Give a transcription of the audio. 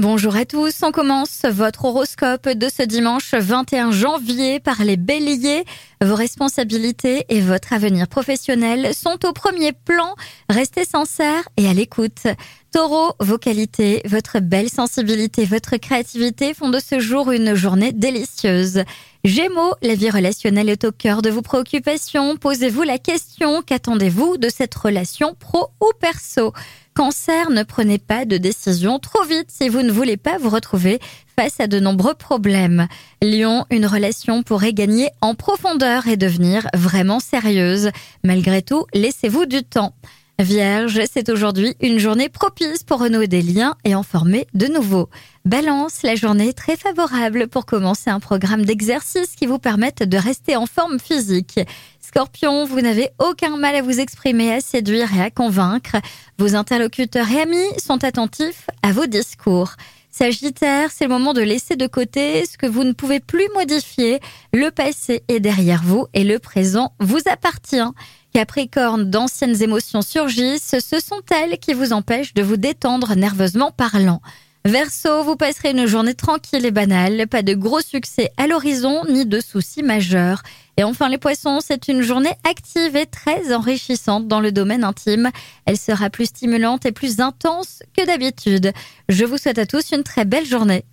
Bonjour à tous, on commence votre horoscope de ce dimanche 21 janvier par les béliers. Vos responsabilités et votre avenir professionnel sont au premier plan. Restez sincères et à l'écoute. Taureau, vos qualités, votre belle sensibilité, votre créativité font de ce jour une journée délicieuse. Gémeaux, la vie relationnelle est au cœur de vos préoccupations. Posez-vous la question, qu'attendez-vous de cette relation pro ou perso? Cancer, ne prenez pas de décision trop vite si vous ne voulez pas vous retrouver face à de nombreux problèmes. Lion, une relation pourrait gagner en profondeur et devenir vraiment sérieuse. Malgré tout, laissez-vous du temps. Vierge, c'est aujourd'hui une journée propice pour renouer des liens et en former de nouveaux. Balance, la journée est très favorable pour commencer un programme d'exercice qui vous permette de rester en forme physique. Scorpion, vous n'avez aucun mal à vous exprimer, à séduire et à convaincre. Vos interlocuteurs et amis sont attentifs à vos discours. Sagittaire, c'est le moment de laisser de côté ce que vous ne pouvez plus modifier. Le passé est derrière vous et le présent vous appartient. Capricorne, d'anciennes émotions surgissent, ce sont elles qui vous empêchent de vous détendre nerveusement parlant. Verseau, vous passerez une journée tranquille et banale, pas de gros succès à l'horizon ni de soucis majeurs. Et enfin les poissons, c'est une journée active et très enrichissante dans le domaine intime. Elle sera plus stimulante et plus intense que d'habitude. Je vous souhaite à tous une très belle journée.